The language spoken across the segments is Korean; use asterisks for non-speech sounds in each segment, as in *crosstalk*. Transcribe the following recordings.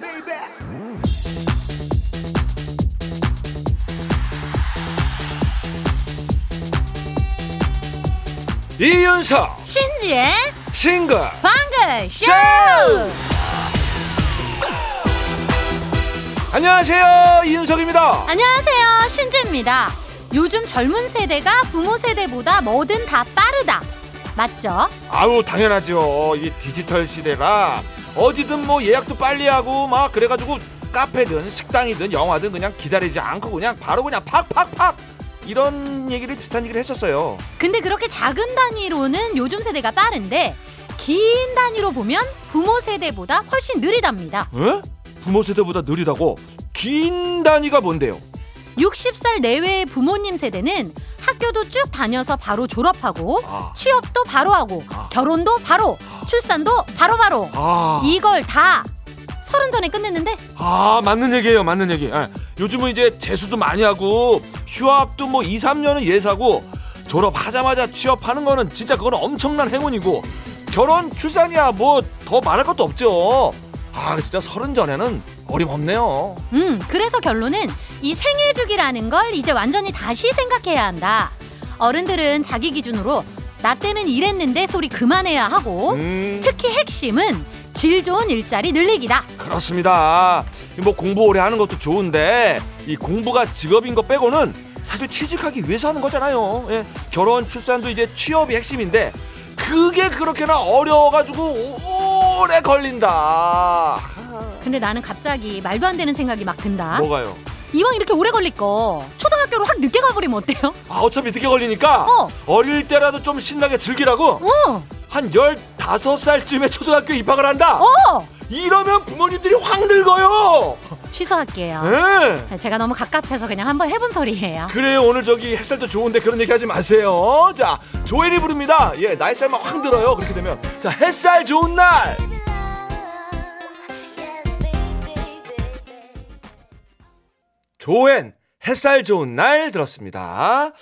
baby. 이윤석 신지의 싱글 방글 쇼! 쇼! 안녕하세요 이윤석입니다 안녕하세요. 신지입니다. 요즘 젊은 세대가 부모 세대보다 뭐든 다 빠르다. 맞죠? 아우 당연하죠 이 디지털 시대가 어디든 뭐 예약도 빨리 하고 막 그래가지고 카페든 식당이든 영화든 그냥 기다리지 않고 그냥 바로 그냥 팍팍팍 이런 얘기를 비슷한 얘기를 했었어요 근데 그렇게 작은 단위로는 요즘 세대가 빠른데 긴 단위로 보면 부모 세대보다 훨씬 느리답니다. 에? 부모 세대보다 느리다고 긴 단위가 뭔데요 60살 내외의 부모님 세대는 학교도 쭉 다녀서 바로 졸업하고 아. 취업도 바로 하고 아. 결혼도 바로 출산도 바로바로 아. 이걸 다 서른 전에 끝냈는데 아 맞는 얘기예요 맞는 얘기 예. 요즘은 이제 재수도 많이 하고 휴학도 뭐 2, 3년은 예사고 졸업하자마자 취업하는 거는 진짜 그건 엄청난 행운이고 결혼 출산이야 뭐 더 말할 것도 없죠 아 진짜 서른 전에는 어림없네요. 음 그래서 결론은 이 생애 주기라는 걸 이제 완전히 다시 생각해야 한다. 어른들은 자기 기준으로 나 때는 이랬는데 소리 그만해야 하고 음. 특히 핵심은 질 좋은 일자리 늘리기다. 그렇습니다. 뭐 공부 오래 하는 것도 좋은데 이 공부가 직업인 거 빼고는 사실 취직하기 위해서 하는 거잖아요. 예. 결혼 출산도 이제 취업이 핵심인데 그게 그렇게나 어려워가지고 오래 걸린다 근데 나는 갑자기 말도 안 되는 생각이 막 든다 뭐가요? 이왕 이렇게 오래 걸릴 거 초등학교로 확 늦게 가버리면 어때요? 아 어차피 늦게 걸리니까 어. 어릴 때라도 좀 신나게 즐기라고 어! 한 15살쯤에 초등학교 입학을 한다 어! 이러면 부모님들이 확 늙어요 취소할게요 네. 제가 너무 갑갑해서 그냥 한번 해본 소리예요 그래요 오늘 저기 햇살도 좋은데 그런 얘기 하지 마세요 자 조엘이 부릅니다 예 나이 살만 확 들어요 그렇게 되면 자 햇살 좋은 날 조앤 햇살 좋은 날 들었습니다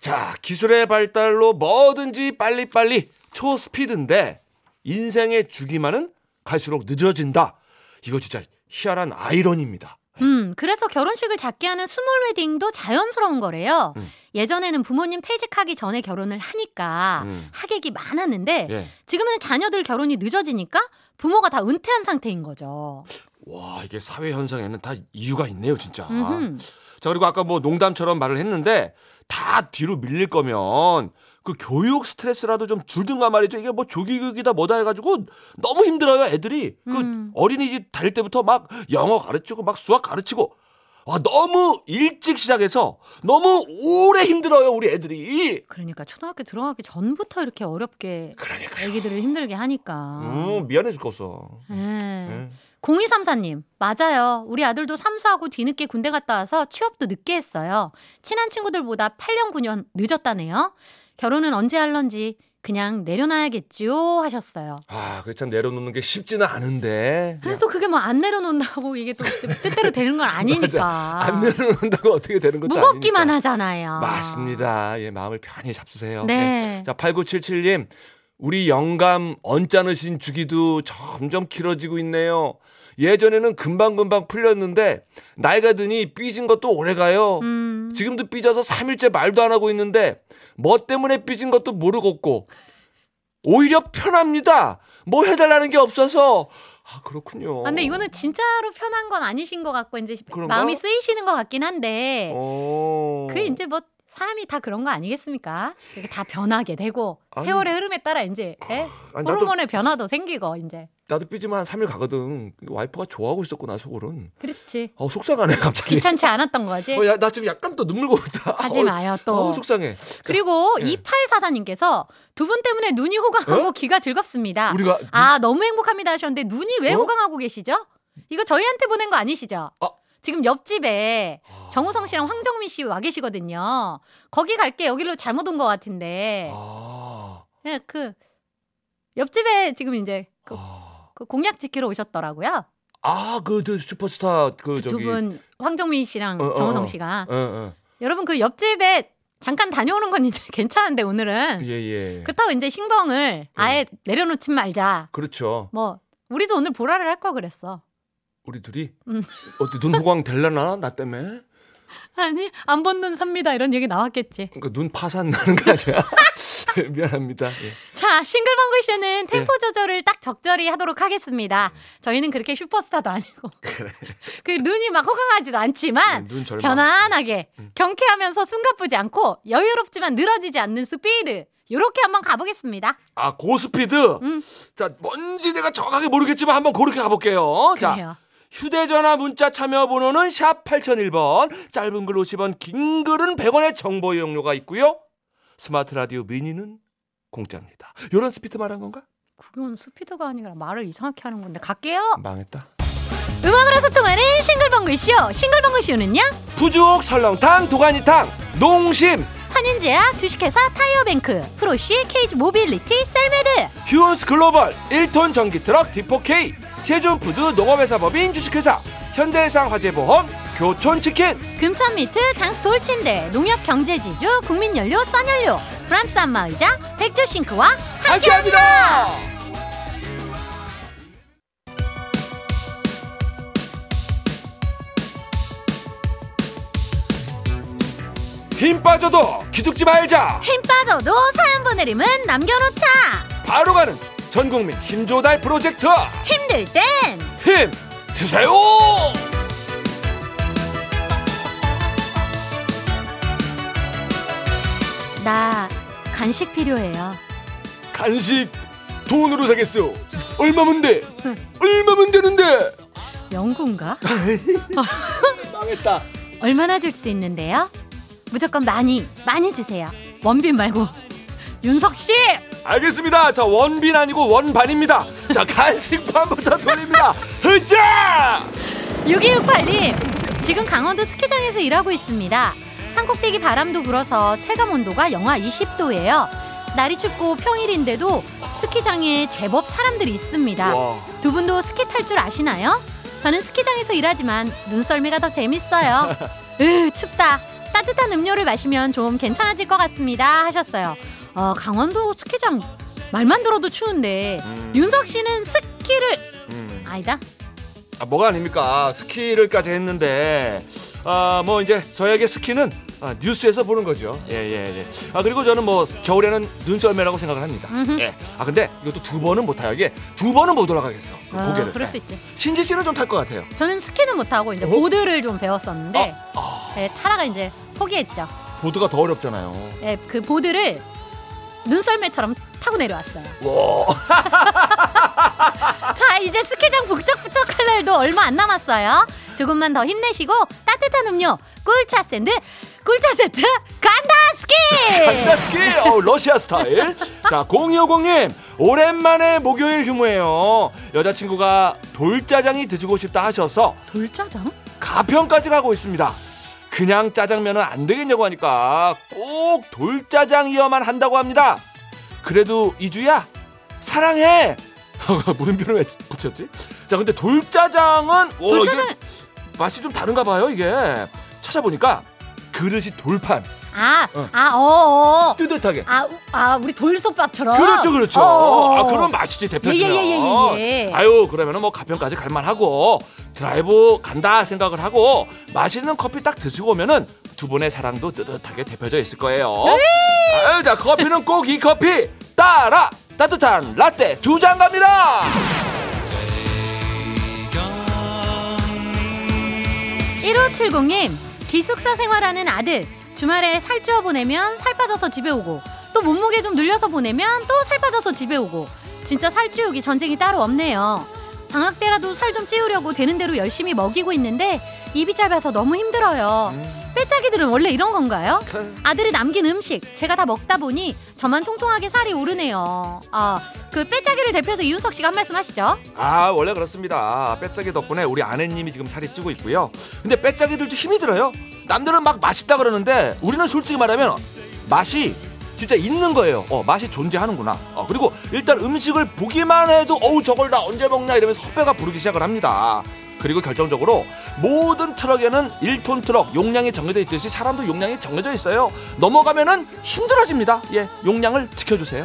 자 기술의 발달로 뭐든지 빨리빨리 초스피드인데 인생의 주기만은 갈수록 늦어진다 이거 진짜 희한한 아이러니입니다 음, 그래서 결혼식을 작게 하는 small wedding도 자연스러운 거래요. 음. 예전에는 부모님 퇴직하기 전에 결혼을 하니까 음. 하객이 많았는데 예. 지금은 자녀들 결혼이 늦어지니까 부모가 다 은퇴한 상태인 거죠. 와 이게 사회 현상에는 다 이유가 있네요 진짜 음흠. 자 그리고 아까 뭐 농담처럼 말을 했는데 다 뒤로 밀릴 거면 그 교육 스트레스라도 좀 줄든가 말이죠 이게 뭐 조기교육이다 뭐다 해가지고 너무 힘들어요 애들이 그 음. 어린이집 다닐 때부터 막 영어 가르치고 막 수학 가르치고 와 너무 일찍 시작해서 너무 오래 힘들어요 우리 애들이 그러니까 초등학교 들어가기 전부터 이렇게 어렵게 그러니까 애기들을 힘들게 하니까. 음 미안해 죽겠어 예. 예. 0234님, 맞아요. 우리 아들도 삼수하고 뒤늦게 군대 갔다 와서 취업도 늦게 했어요. 친한 친구들보다 8년, 9년 늦었다네요. 결혼은 언제 할런지 그냥 내려놔야겠지요 하셨어요. 아 그게 참 내려놓는 게 쉽지는 않은데 근데 또 그게 뭐 안 내려놓는다고 이게 또 뜻대로 되는 건 *laughs* 아니니까. 안 내려놓는다고 어떻게 되는 것도 무겁기만 아니니까. 하잖아요. 맞습니다. 예, 마음을 편히 잡수세요. 네. 예. 자, 8977님. 우리 영감 언짢으신 주기도 점점 길어지고 있네요. 예전에는 금방금방 풀렸는데 나이가 드니 삐진 것도 오래 가요. 음, 지금도 삐져서 3일째 말도 안 하고 있는데 뭐 때문에 삐진 것도 모르겠고 오히려 편합니다. 뭐 해달라는 게 없어서 아 그렇군요. 아, 근데 이거는 진짜로 편한 건 아니신 것 같고 이제 그런가? 마음이 쓰이시는 것 같긴 한데 어... 그 이제 뭐 사람이 다 그런 거 아니겠습니까? 이렇게 다 변하게 되고 아니, 세월의 흐름에 따라 이제 예? 아니, 나도- 호르몬의 변화도 생기고 이제 나도 삐지면 한 3일 가거든. 와이프가 좋아하고 있었구나 속으론. 그렇지 어 속상하네 갑자기. 귀찮지 않았던 거지. 어, 야, 나 지금 약간 또 눈물 고였다. *laughs* 하지 마요 또. 어, 속상해. 그리고 예. 2844님께서 두 분 때문에 눈이 호강하고 어? 귀가 즐겁습니다. 우리가 아 너무 행복합니다 하셨는데 눈이 왜 어? 호강하고 계시죠? 이거 저희한테 보낸 거 아니시죠? 아. 지금 옆집에 정우성 씨랑 황정민 씨 와 계시거든요. 거기 갈게 여기로 잘못 온 것 같은데 아. 예, 그 옆집에 지금 이제 그, 아. 그 공약 지키러 오셨더라고요. 아, 그, 그 슈퍼스타 그 저기 두 분 황정민 씨랑 어, 어, 정우성 어. 씨가 어, 어. 여러분 그 옆집에 잠깐 다녀오는 건 이제 *laughs* 괜찮은데 오늘은 예, 예. 그렇다고 이제 신경을 아예 내려놓지 말자. 그렇죠. 뭐 우리도 오늘 보라를 할 거 그랬어. 우리 둘이 음. 어때 눈 호강 될라나 나 때문에? 아니 안 본눈 삽니다 이런 얘기 나왔겠지. 그러니까 눈 파산 나는 거 아니야? *laughs* 미안합니다. 예. 자 싱글벙글 쇼는 템포 조절을 딱 적절히 하도록 하겠습니다. 저희는 그렇게 슈퍼스타도 아니고 *laughs* 그 눈이 막 호강하지도 않지만 눈 절망. 편안하게 경쾌하면서 숨가쁘지 않고 여유롭지만 늘어지지 않는 스피드. 요렇게 한번 가보겠습니다. 아 고스피드. 음. 자 뭔지 내가 정확하게 모르겠지만 한번 그렇게 가볼게요. 자 그래요. 휴대전화 문자 참여 번호는 샵 8001번, 짧은 글 50원, 긴 글은 100원의 정보 이용료가 있고요. 스마트 라디오 미니는 공짜입니다. 요런 스피드 말한 건가? 그건 스피드가 아니라 말을 이상하게 하는 건데 갈게요. 망했다. 음악으로 소통하는 싱글벙글 쇼. 싱글벙글 쇼는요. 부주옥 설렁탕 도가니탕 농심 한림제약 주식회사 타이어뱅크 프로쉬 케이지 모빌리티 셀메드 휴온스 글로벌 1톤 전기 트럭 디포케이 제준푸드 농업회사 법인 주식회사 현대해상 화재보험 교촌치킨 금천미트 장수 돌침대 농협 경제지주 국민연료 썬연료 프랑스 안마의자 백조싱크와 함께합니다. 힘 빠져도 기죽지 말자. 힘 빠져도 사연 보내림은 남겨놓자 바로 가는 전국민 힘조달 프로젝트 힘들 땐 힘 드세요. 나 간식 필요해요 간식 돈으로 사겠어. 얼마면 돼? *laughs* 얼마면 되는데? 영구인가? *laughs* 망했다. 얼마나 줄 수 있는데요? 무조건 많이 많이 주세요 원빈 말고 윤석 씨 알겠습니다. 자 원빈 아니고 원반입니다. 자 간식판부터 돌립니다. 흐자! 6268님, 지금 강원도 스키장에서 일하고 있습니다. 산꼭대기 바람도 불어서 체감 온도가 영하 20도예요. 날이 춥고 평일인데도 스키장에 제법 사람들이 있습니다. 와. 두 분도 스키 탈 줄 아시나요? 저는 스키장에서 일하지만 눈썰매가 더 재밌어요. *laughs* 으, 춥다. 따뜻한 음료를 마시면 좀 괜찮아질 것 같습니다. 하셨어요. 어, 강원도 스키장 말만 들어도 추운데 음. 윤석 씨는 스키를 음. 아니다. 아, 뭐가 아닙니까? 스키를까지 했는데 아, 뭐 이제 저에게 스키는 아, 뉴스에서 보는 거죠. 예, 예, 예. 아, 그리고 저는 뭐 겨울에는 눈썰매라고 생각을 합니다. 음흠. 예. 아, 근데 이것도 두 번은 못 타요. 이게 두 번은 못 올라가겠어. 그 아, 고개를. 그럴 수 예. 있지. 신지 씨는 좀 탈 것 같아요. 저는 스키는 못하고 이제 어? 보드를 좀 배웠었는데 아. 네, 타다가 이제 포기했죠. 보드가 더 어렵잖아요. 네, 그 보드를 눈썰매처럼 타고 내려왔어요. 와. *laughs* 자, 이제 스키장 북적북적 할 날도 얼마 안 남았어요. 조금만 더 힘내시고 따뜻한 음료 꿀차 샌드 꿀차 세트 간다 스키! 간다 스키 어, 러시아 스타일 자 0250님 오랜만에 목요일 휴무예요 여자친구가 돌짜장이 드시고 싶다 하셔서 돌짜장? 가평까지 가고 있습니다 그냥 짜장면은 안 되겠냐고 하니까 꼭 돌짜장이어만 한다고 합니다. 그래도 이주야 사랑해! *laughs* 물음표를 왜 붙였지? 자 근데 돌짜장은 와, 돌짜장 이게 맛이 좀 다른가 봐요 이게. 찾아보니까 그릇이 돌판 아, 어. 아, 어, 어. 뜨뜻하게 아, 우- 아, 우리 돌솥밥처럼. 그렇죠, 그렇죠. 어. 아, 그럼 맛이지 대표주면. 예, 예, 예, 예, 예. 아유, 그러면은 뭐 가평까지 갈만하고 드라이브 간다 생각을 하고 맛있는 커피 딱 드시고 오면은 두 분의 사랑도 뜨뜻하게 대표져 있을 거예요. 아유, 자 커피는 꼭 이 커피 따라 따뜻한 라떼 두 잔 갑니다. 1570님, 기숙사 생활하는 아들. 주말에 살찌워 보내면 살 빠져서 집에 오고, 또 몸무게 좀 늘려서 보내면 또 살 빠져서 집에 오고. 진짜 살 찌우기 전쟁이 따로 없네요. 방학 때라도 살 좀 찌우려고 되는 대로 열심히 먹이고 있는데 입이 짧아서 너무 힘들어요. 빼짜기들은 원래 이런 건가요? 아들이 남긴 음식 제가 다 먹다 보니 저만 통통하게 살이 오르네요. 아, 그 빼짜기를 대표해서 이윤석 씨가 한 말씀 하시죠. 아 원래 그렇습니다. 빼짜기 덕분에 우리 아내님이 지금 살이 찌고 있고요. 근데 빼짜기들도 힘이 들어요. 남들은 막 맛있다 그러는데 우리는 솔직히 말하면 맛이 진짜 있는 거예요. 어 맛이 존재하는구나. 어 그리고 일단 음식을 보기만 해도 어우 저걸 나 언제 먹냐 이러면서 헛배가 부르기 시작을 합니다. 그리고 결정적으로 모든 트럭에는 1톤 트럭 용량이 정해져 있듯이 사람도 용량이 정해져 있어요. 넘어가면은 힘들어집니다. 예, 용량을 지켜주세요.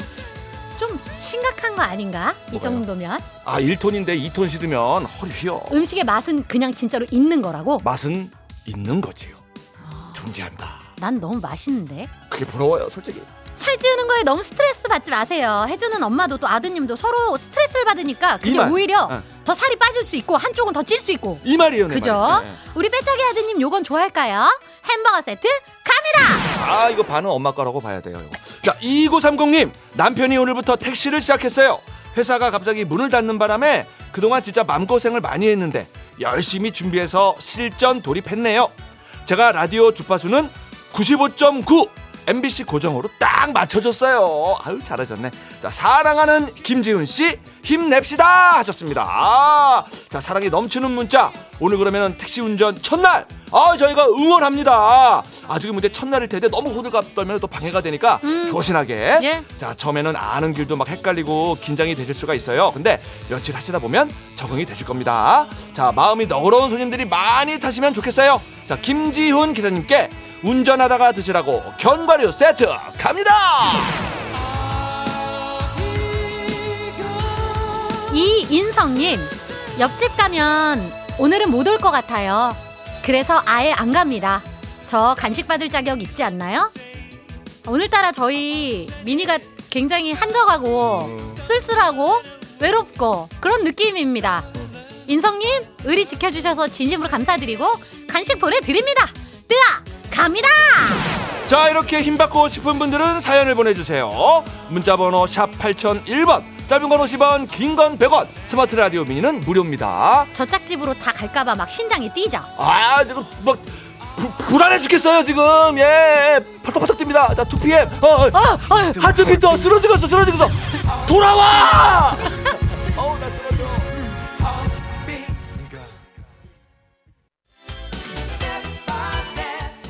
좀 심각한 거 아닌가? 이 뭐가요? 정도면 아 1톤인데 2톤 실으면 허리 휘어. 음식의 맛은 그냥 진짜로 있는 거라고? 맛은 있는 거지요. 존재한다. 난 너무 맛있는데. 그게 부러워요, 솔직히. 살찌우는 거에 너무 스트레스 받지 마세요. 해주는 엄마도 또 아드님도 서로 스트레스를 받으니까 그게. 오히려 어. 더 살이 빠질 수 있고 한쪽은 더 찔 수 있고. 이 말이에요, 내 그죠? 말. 네. 우리 빼짝이 아드님 요건 좋아할까요? 햄버거 세트 갑니다. 아 이거 반은 엄마 거라고 봐야 돼요. 이거. 자 2930님 남편이 오늘부터 택시를 시작했어요. 회사가 갑자기 문을 닫는 바람에 그동안 진짜 맘고생을 많이 했는데 열심히 준비해서 실전 돌입했네요. 제가 라디오 주파수는 95.9 MBC 고정으로 딱 맞춰줬어요. 아유 잘하셨네. 자 사랑하는 김지훈 씨 힘냅시다 하셨습니다. 아, 자 사랑이 넘치는 문자 오늘 그러면 택시 운전 첫날 아 저희가 응원합니다. 아직은 근데 첫날일 텐데 너무 호들갑 떨면 또 방해가 되니까 음. 조신하게. 예. 자 처음에는 아는 길도 막 헷갈리고 긴장이 되실 수가 있어요. 근데 며칠 하시다 보면 적응이 되실 겁니다. 자 마음이 너그러운 손님들이 많이 타시면 좋겠어요. 자 김지훈 기사님께 운전하다가 드시라고 견과류 세트 갑니다. 이인성님 옆집 가면 오늘은 못 올 것 같아요. 그래서 아예 안 갑니다. 저 간식 받을 자격 있지 않나요? 오늘따라 저희 미니가 굉장히 한적하고 쓸쓸하고 외롭고 그런 느낌입니다. 인성님 의리 지켜주셔서 진심으로 감사드리고 간식 보내드립니다. 뜨아 갑니다. 자 이렇게 힘받고 싶은 분들은 사연을 보내주세요 문자번호 샵 8001번 짧은 건 50원 긴 건 100원. 스마트 라디오 미니는 무료입니다. 저 짝집으로 다 갈까봐 막 심장이 뛰죠. 아 지금 막 부- 불안해 죽겠어요 지금. 예 팔떡팔떡 뜁니다. 자 2PM 어, 어, 어, 어, 하트비터 쓰러지겠어 쓰러지겠어. 돌아와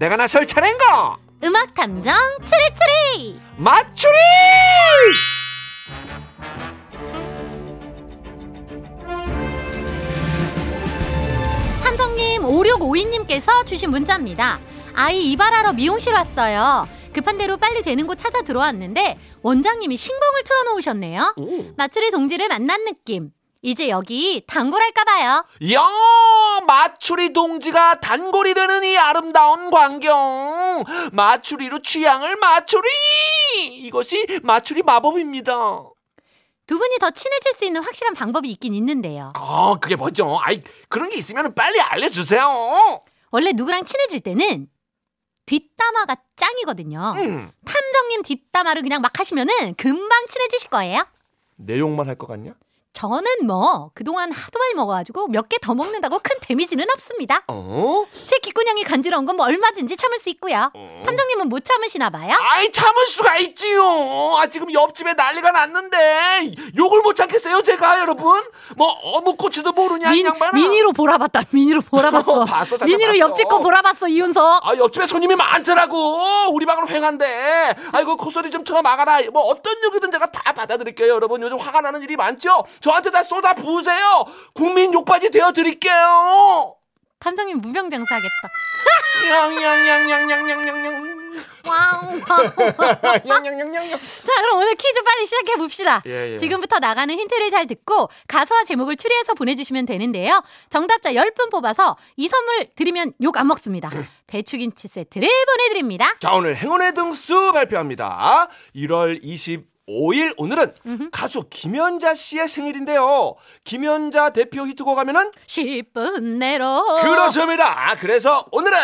내가 나설 차례인가 음악 탐정 추리추리. 맞추리 탐정님 5652님께서 주신 문자입니다. 아이 이발하러 미용실 왔어요. 급한 대로 빨리 되는 곳 찾아 들어왔는데 원장님이 신봉을 틀어놓으셨네요. 마추리 동지를 만난 느낌. 이제 여기 단골할까봐요. 야 마추리 동지가 단골이 되는 이 아름다운 광경 마추리로 취향을 맞추리 이것이 마추리 마법입니다 두 분이 더 친해질 수 있는 확실한 방법이 있긴 있는데요. 아 그게 뭐죠 아이 그런 게 있으면 빨리 알려주세요 원래 누구랑 친해질 때는 뒷담화가 짱이거든요. 음. 탐정님 뒷담화를 그냥 막 하시면은 금방 친해지실 거예요. 내용만 할 것 같냐 저는 뭐 그동안 하도 많이 먹어가지고 몇 개 더 먹는다고 큰 데미지는 없습니다. 어? 제 귓구녕이 간지러운 건 뭐 얼마든지 참을 수 있고요. 어? 탐정님은 못 참으시나 봐요? 아이 참을 수가 있지요 아 지금 옆집에 난리가 났는데 욕을 못 참겠어요 제가 여러분 뭐 어묵고추도 모르냐 이 민, 양반아 미니로 보라봤다. 미니로 보라봤어. 어, 봤어, 미니로 봤어. 옆집 거 보라봤어 이윤석. 아 옆집에 손님이 많더라고 우리 방은 횡한데 아이고 콧소리 좀 틀어 막아라 뭐 어떤 욕이든 제가 다 받아드릴게요 여러분 요즘 화가 나는 일이 많죠 저 한테 다 쏟아 부으세요 국민 욕받이 되어 드릴게요 탐정님 무병장수하겠다. 냥냥냥냥냥냥냥냥 와우. 와우. 냥냥냥냥냥 자 그럼 오늘 퀴즈 빨리 시작해 봅시다. 예, 예. 지금부터 나가는 힌트를 잘 듣고 가수와 제목을 추리해서 보내주시면 되는데요. 정답자 10분 뽑아서 이 선물 드리면 욕 안 먹습니다. 배추김치 세트를 보내드립니다. 자 오늘 행운의 등수 발표합니다 1월 25일 오늘은 음흠. 가수 김연자 씨의 생일인데요 김연자 대표 히트곡 하면은 10분 내로. 그렇습니다. 그래서 오늘은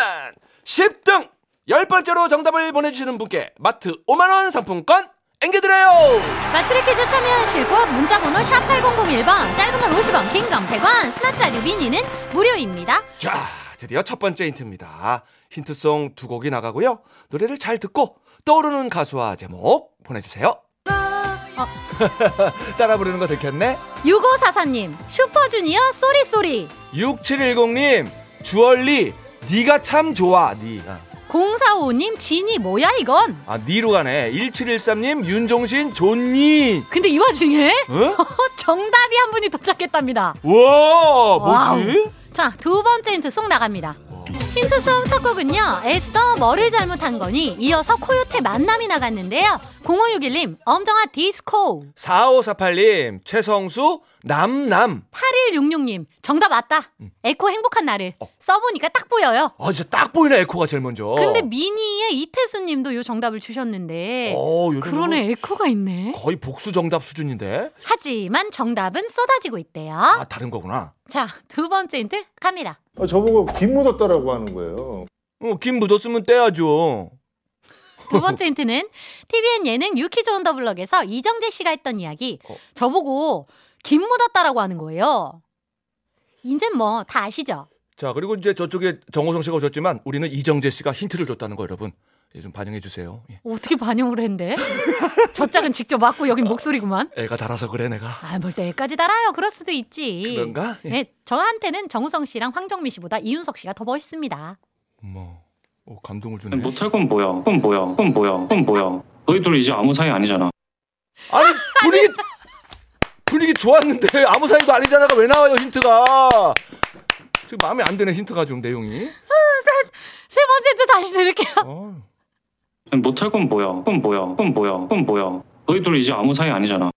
10등 10번째로 정답을 보내주시는 분께 마트 5만원 상품권 앵겨드려요. 맞추리 퀴즈 참여하실 곳 문자번호 샵8001번 짧은 건 50원 긴 건 100원 스마트 라디오 미니는 무료입니다. 자, 드디어 첫 번째 힌트입니다. 힌트송 두 곡이 나가고요. 노래를 잘 듣고 떠오르는 가수와 제목 보내주세요. *laughs* 따라 부르는 거 들켰네? 6544님, 슈퍼주니어 Sorry Sorry. 6710님 주얼리 네가 참 좋아 니가 045님, 진이 뭐야 이건? 아 니로 가네 1713님 윤종신 좋니 근데 이 와중에 어? *laughs* 정답이 한 분이 도착했답니다. 와 와우. 뭐지? 자, 두 번째 힌트 쏙 나갑니다. 힌트송 첫 곡은요. 에스더 뭐를 잘못한 거니 이어서 코요태 만남이 나갔는데요. 0561님 엄정화 디스코 4548님 최성수 남남 8166님 정답 맞다. 에코 행복한 나를 써보니까 딱 보여요. 아 진짜 딱 보이네 에코가 제일 먼저 근데 미니의 이태수님도 요 정답을 주셨는데 어, 그러네 에코가 있네. 거의 복수 정답 수준인데 하지만 정답은 쏟아지고 있대요. 아 다른 거구나 자, 두 번째 힌트 갑니다. 아, 저보고 김 묻었다라고 하는 거예요. 어, 김 묻었으면 떼야죠 두 번째 힌트는 TVN 예능 유키즈 온더 블럭에서 이정재 씨가 했던 이야기. 어. 저보고 김 묻었다라고 하는 거예요. 이젠 뭐 다 아시죠? 자 그리고 이제 저쪽에 정호성 씨가 오셨지만 우리는 이정재 씨가 힌트를 줬다는 거 여러분 예, 좀 반영해 주세요 예. 어떻게 반영을 했는데? *laughs* 저 짝은 직접 맞고 여긴 목소리구만. 애가 달아서 그래 내가 아, 뭘 때까지 달아요. 그럴 수도 있지. 그런가? 예. 네, 저한테는 정우성 씨랑 황정민 씨보다 이윤석 씨가 더 멋있습니다. 어머 어, 감동을 주네 못할 건 뭐야? 그건 뭐야? 그건 뭐야? 그건 뭐야? 너희들 이제 아무 사이 아니잖아. 아니 분위기 분위기 좋았는데 아무 사이도 아니잖아가 왜 나와요 힌트가 지금 마음에 안 드네 힌트가 좀 내용이 세 번째 힌트 다시 드릴게요. 어. 못할 건 뭐야? 그건 뭐야? 그건 뭐야? 그건 뭐야? 너희들 이제 아무 사이 아니잖아.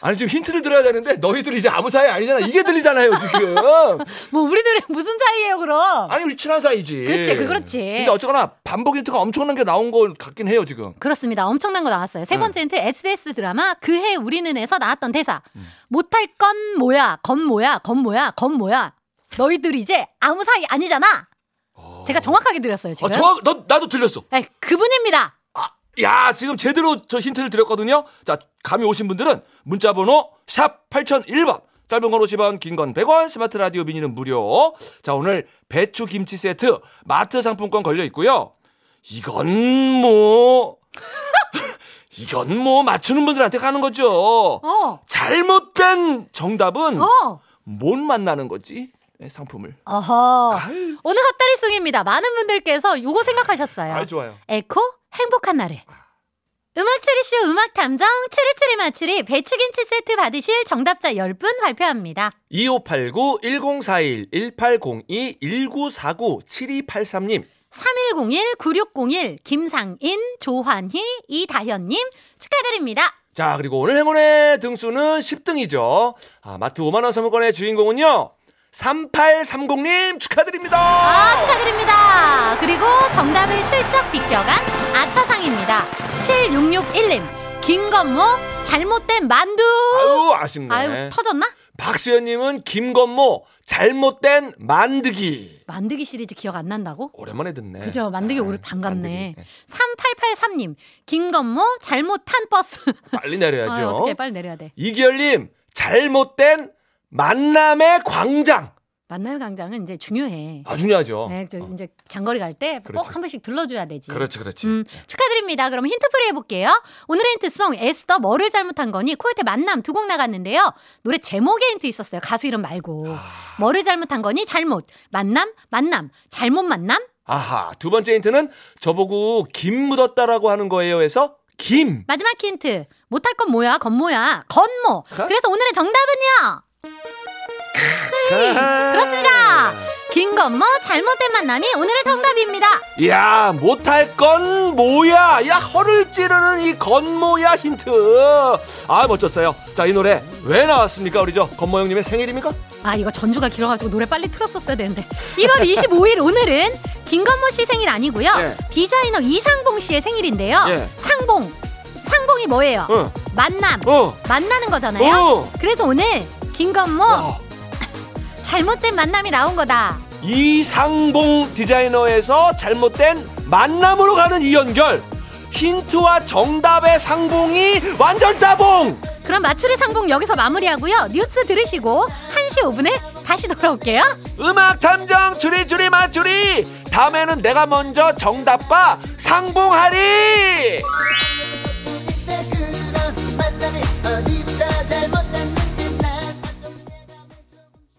아니 지금 힌트를 들어야 되는데 너희들 이제 아무 사이 아니잖아 이게 들리잖아요 지금 *laughs* 뭐 우리들이 무슨 사이예요, 그럼? 아니 우리 친한 사이지 그렇지, 그 그렇지. 근데 어쨌거나 반복 힌트가 엄청난 게 나온 것 같긴 해요 지금 그렇습니다. 엄청난 거 나왔어요. 세 네. 번째 힌트 SBS 드라마 그해 우리는에서 나왔던 대사. 음. 못할 건 뭐야? 건 뭐야? 건 뭐야? 건 뭐야? 너희들 이제 아무 사이 아니잖아. 제가 정확하게 드렸어요 지금. 어, 저, 너, 나도 들렸어. 네, 그분입니다. 아, 야 지금 제대로 저 힌트를 드렸거든요. 자 감이 오신 분들은 문자번호 샵 8001번. 짧은 건 50원 긴 건 100원 스마트 라디오 미니는 무료. 자 오늘 배추 김치 세트 마트 상품권 걸려 있고요. 이건 뭐 *laughs* 이건 뭐 맞추는 분들한테 가는 거죠. 어, 잘못된 정답은 어, 못 만나는 거지? 네, 상품을 어허. 아유, 오늘 헛다리송입니다. 많은 분들께서 요거 생각하셨어요. 아유 좋아요 에코 행복한 날을. 음악 추리쇼 음악 탐정 추리추리 맞추리 배추김치 세트 받으실 정답자 10분 발표합니다. 2589-1041-1802-1949-7283님 3101-9601 김상인, 조환희, 이다현 님 축하드립니다. 자, 그리고 오늘 행운의 등수는 10등이죠. 아, 마트 5만 원 선물권의 주인공은요. 3830님 축하드립니다. 아, 축하드립니다. 그리고 정답을 슬쩍 비껴간 아차상입니다. 7661님, 김건모, 잘못된 만두. 아유, 아쉽네. 아유, 터졌나? 박수현님은 김건모 잘못된 만드기. 만드기 시리즈 기억 안 난다고? 오랜만에 듣네. 그죠. 만드기 아, 오래 반갑네. 만드기. 3883님, 김건모, 잘못한 버스. 빨리 내려야죠. *laughs* 아, 어떻게 빨리 내려야 돼. 이기열님 잘못된 만남의 광장. 만남의 광장은 이제 중요해. 아 중요하죠. 네, 저 이제 장거리 갈 때꼭 그렇지. 한 번씩 들러줘야 되지. 그렇지, 그렇지. 음, 축하드립니다. 그럼 힌트풀이 해볼게요. 오늘의 힌트송 에스더 뭐를 잘못한 거니 코요태 만남 두 곡 나갔는데요. 노래 제목에 힌트 있었어요. 가수 이름 말고. 아. 뭐를 잘못한 거니 잘못. 만남 만남. 잘못 만남. 아하 두 번째 힌트는 저보고 김 묻었다라고 하는 거예요에서 김. 마지막 힌트. 못할 건 뭐야? 건 뭐야? 건모. 가? 그래서 오늘의 정답은요. 그렇습니다. 김건모 잘못된 만남이 오늘의 정답입니다. 야 못할 건 뭐야? 야 허를 찌르는 이 건모야 힌트. 아 멋졌어요. 자 이 노래 왜 나왔습니까? 우리 저 건모 형님의 생일입니까? 아 이거 전주가 길어가지고 노래 빨리 틀었었어야 되는데 1월 25일 오늘은 김건모 씨 생일 아니고요 예. 디자이너 이상봉 씨의 생일인데요 예. 상봉 상봉이 뭐예요 어. 만남 어. 만나는 거잖아요 어. 그래서 오늘 김건모 어. *laughs* 잘못된 만남이 나온 거다 이상봉 디자이너에서 잘못된 만남으로 가는 이 연결. 힌트와 정답의 상봉이 완전 따봉. 그럼 마추리 상봉 여기서 마무리하고요 뉴스 들으시고 1시 5분에 다시 돌아올게요 음악 탐정 주리주리 맞주리 다음에는 내가 먼저 정답과 상봉하리